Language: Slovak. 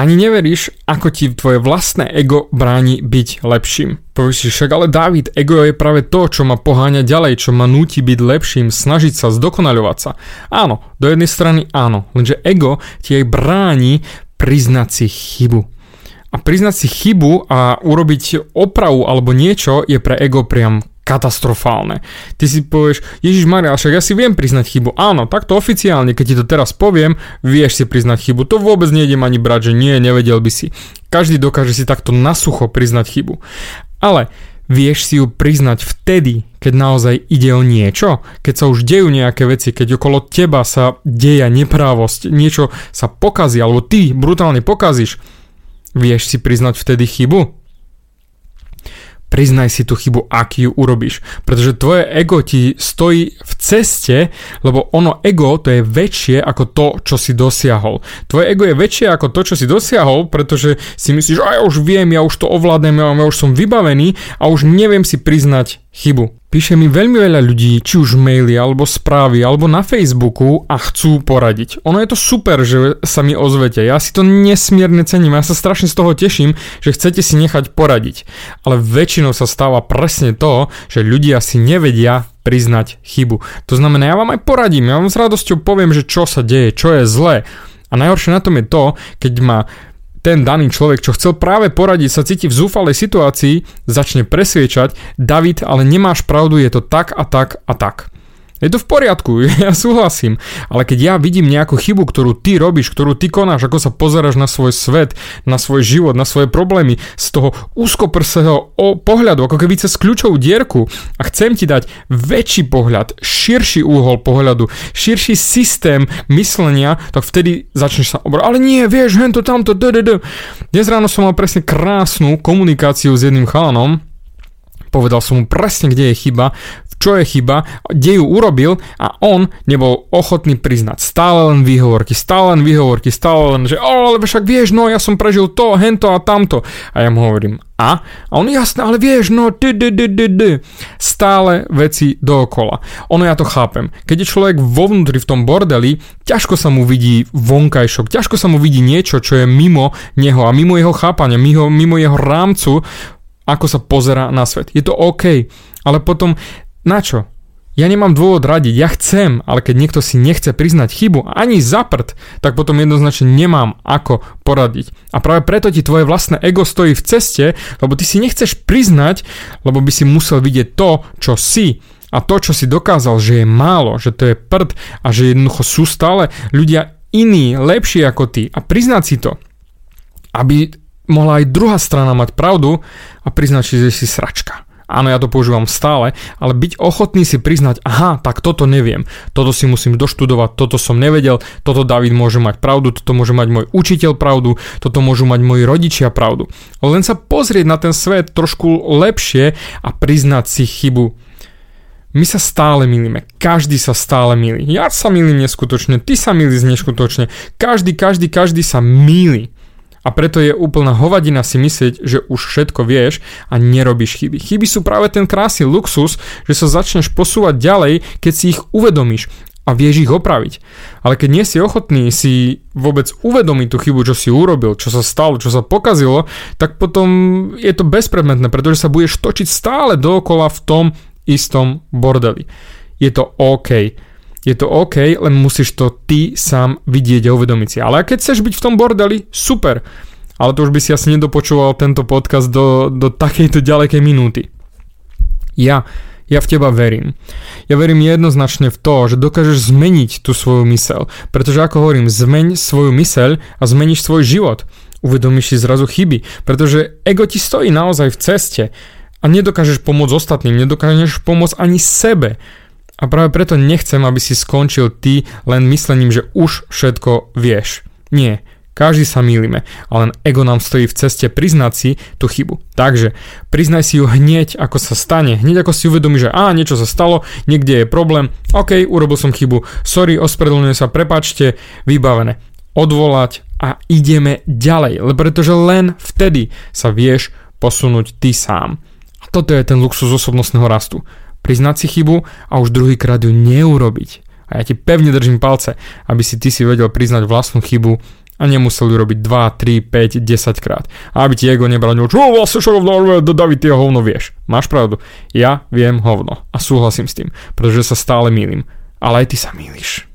Ani neveríš, ako ti tvoje vlastné ego bráni byť lepším. Povieš si však, ale David, ego je práve to, čo ma poháňa ďalej, čo ma núti byť lepším, snažiť sa, zdokonaľovať sa. Áno, do jednej strany áno, lenže ego ti aj bráni priznať si chybu. A priznať si chybu a urobiť opravu alebo niečo je pre ego priam katastrofálne. Ty si povieš, Ježiš Maria, však ja si viem priznať chybu. Áno, takto oficiálne, keď ti to teraz poviem, vieš si priznať chybu. To vôbec nejdem ani brať, že nie, nevedel by si. Každý dokáže si takto nasucho priznať chybu. Ale vieš si ju priznať vtedy, keď naozaj ide o niečo, keď sa už dejú nejaké veci, keď okolo teba sa deja neprávosť, niečo sa pokazí, alebo ty brutálne pokazíš, vieš si priznať vtedy chybu? Priznaj si tú chybu, ak ju urobíš. Pretože tvoje ego ti stojí v ceste, lebo ono ego to je väčšie ako to, čo si dosiahol. Tvoje ego je väčšie ako to, čo si dosiahol, pretože si myslíš, že ja už viem, ja už to ovládnem, ja už som vybavený a už neviem si priznať chybu. Píše mi veľmi veľa ľudí, či už maily, alebo správy, alebo na Facebooku a chcú poradiť. Ono je to super, že sa mi ozvete. Ja si to nesmierne cením. Ja sa strašne z toho teším, že chcete si nechať poradiť. Ale väčšinou sa stáva presne to, že ľudia si nevedia priznať chybu. To znamená, ja vám aj poradím, ja vám s radosťou poviem, že čo sa deje, čo je zlé. A najhoršie na tom je to, keď ma ten daný človek, čo chcel práve poradiť, sa cíti v zúfalej situácii, začne presviečať, David, ale nemáš pravdu, je to tak a tak a tak. Je to v poriadku, ja súhlasím, ale keď ja vidím nejakú chybu, ktorú ty robíš, ktorú ty konáš, ako sa pozeráš na svoj svet, na svoj život, na svoje problémy, z toho úzkoprseho pohľadu, ako keby cez kľúčovú dierku a chcem ti dať väčší pohľad, širší úhol pohľadu, širší systém myslenia, tak vtedy začneš sa obrať. Ale nie, vieš, hento, tamto, d. Dnes ráno som mal presne krásnu komunikáciu s jedným chalanom, povedal som mu presne, kde je chyba, čo je chyba, kde ju urobil a on nebol ochotný priznať. Stále len výhovorky, stále len výhovorky, stále len, že o, ale však vieš, no ja som prežil to, hento a tamto. A ja mu hovorím, a? A on jasne, ale vieš, no ty, ty, ty, ty, ty. Stále veci dookola. Ono ja to chápem. Keď je človek vo vnútri v tom bordeli, ťažko sa mu vidí vonkajšok, ťažko sa mu vidí niečo, čo je mimo neho a mimo jeho chápania, mimo, mimo jeho rámcu, ako sa pozera na svet. Je to OK, ale potom na čo? Ja nemám dôvod radiť, ja chcem, ale keď niekto si nechce priznať chybu, ani zaprd, tak potom jednoznačne nemám ako poradiť. A práve preto ti tvoje vlastné ego stojí v ceste, lebo ty si nechceš priznať, lebo by si musel vidieť to, čo si. A to, čo si dokázal, že je málo, že to je prd a že jednoducho sú stále ľudia iní, lepší ako ty. A priznať si to. Aby mohla aj druhá strana mať pravdu a priznať si, že si sračka. Áno, ja to používam stále, ale byť ochotný si priznať, aha, tak toto neviem, toto si musím doštudovať, toto som nevedel, toto David môže mať pravdu, toto môže mať môj učiteľ pravdu, toto môžu mať moji rodičia pravdu. Len sa pozrieť na ten svet trošku lepšie a priznať si chybu. My sa stále milíme, každý sa stále milí. Ja sa milím neskutočne, ty sa milíš neskutočne, každý, každý, každý sa milí. A preto je úplná hovadina si myslieť, že už všetko vieš a nerobíš chyby. Chyby sú práve ten krásny luxus, že sa začneš posúvať ďalej, keď si ich uvedomíš a vieš ich opraviť. Ale keď nie si ochotný si vôbec uvedomiť tú chybu, čo si urobil, čo sa stalo, čo sa pokazilo, tak potom je to bezpredmetné, pretože sa budeš točiť stále dookola v tom istom bordeli. Je to OK je to OK, len musíš to ty sám vidieť a uvedomiť si. Ale keď chceš byť v tom bordeli, super. Ale to už by si asi nedopočúval tento podcast do, do takejto ďalekej minúty. Ja, ja v teba verím. Ja verím jednoznačne v to, že dokážeš zmeniť tú svoju mysel. Pretože ako hovorím, zmeň svoju myseľ a zmeníš svoj život. Uvedomíš si zrazu chyby. Pretože ego ti stojí naozaj v ceste a nedokážeš pomôcť ostatným, nedokážeš pomôcť ani sebe. A práve preto nechcem, aby si skončil ty len myslením, že už všetko vieš. Nie, každý sa mýlime, ale len ego nám stojí v ceste priznať si tú chybu. Takže priznaj si ju hneď, ako sa stane, hneď ako si uvedomí, že á, niečo sa stalo, niekde je problém, ok, urobil som chybu, sorry, ospravedlňujem sa, prepačte, vybavené. Odvolať a ideme ďalej, lebo pretože len vtedy sa vieš posunúť ty sám. A toto je ten luxus osobnostného rastu priznať si chybu a už druhýkrát ju neurobiť. A ja ti pevne držím palce, aby si ty si vedel priznať vlastnú chybu a nemuseli robiť 2, 3, 5, 10 krát. A aby ti ego nebranilo, čo vlastne čo hovno, David, ty hovno vieš. Máš pravdu. Ja viem hovno a súhlasím s tým, pretože sa stále mýlim. Ale aj ty sa mýliš.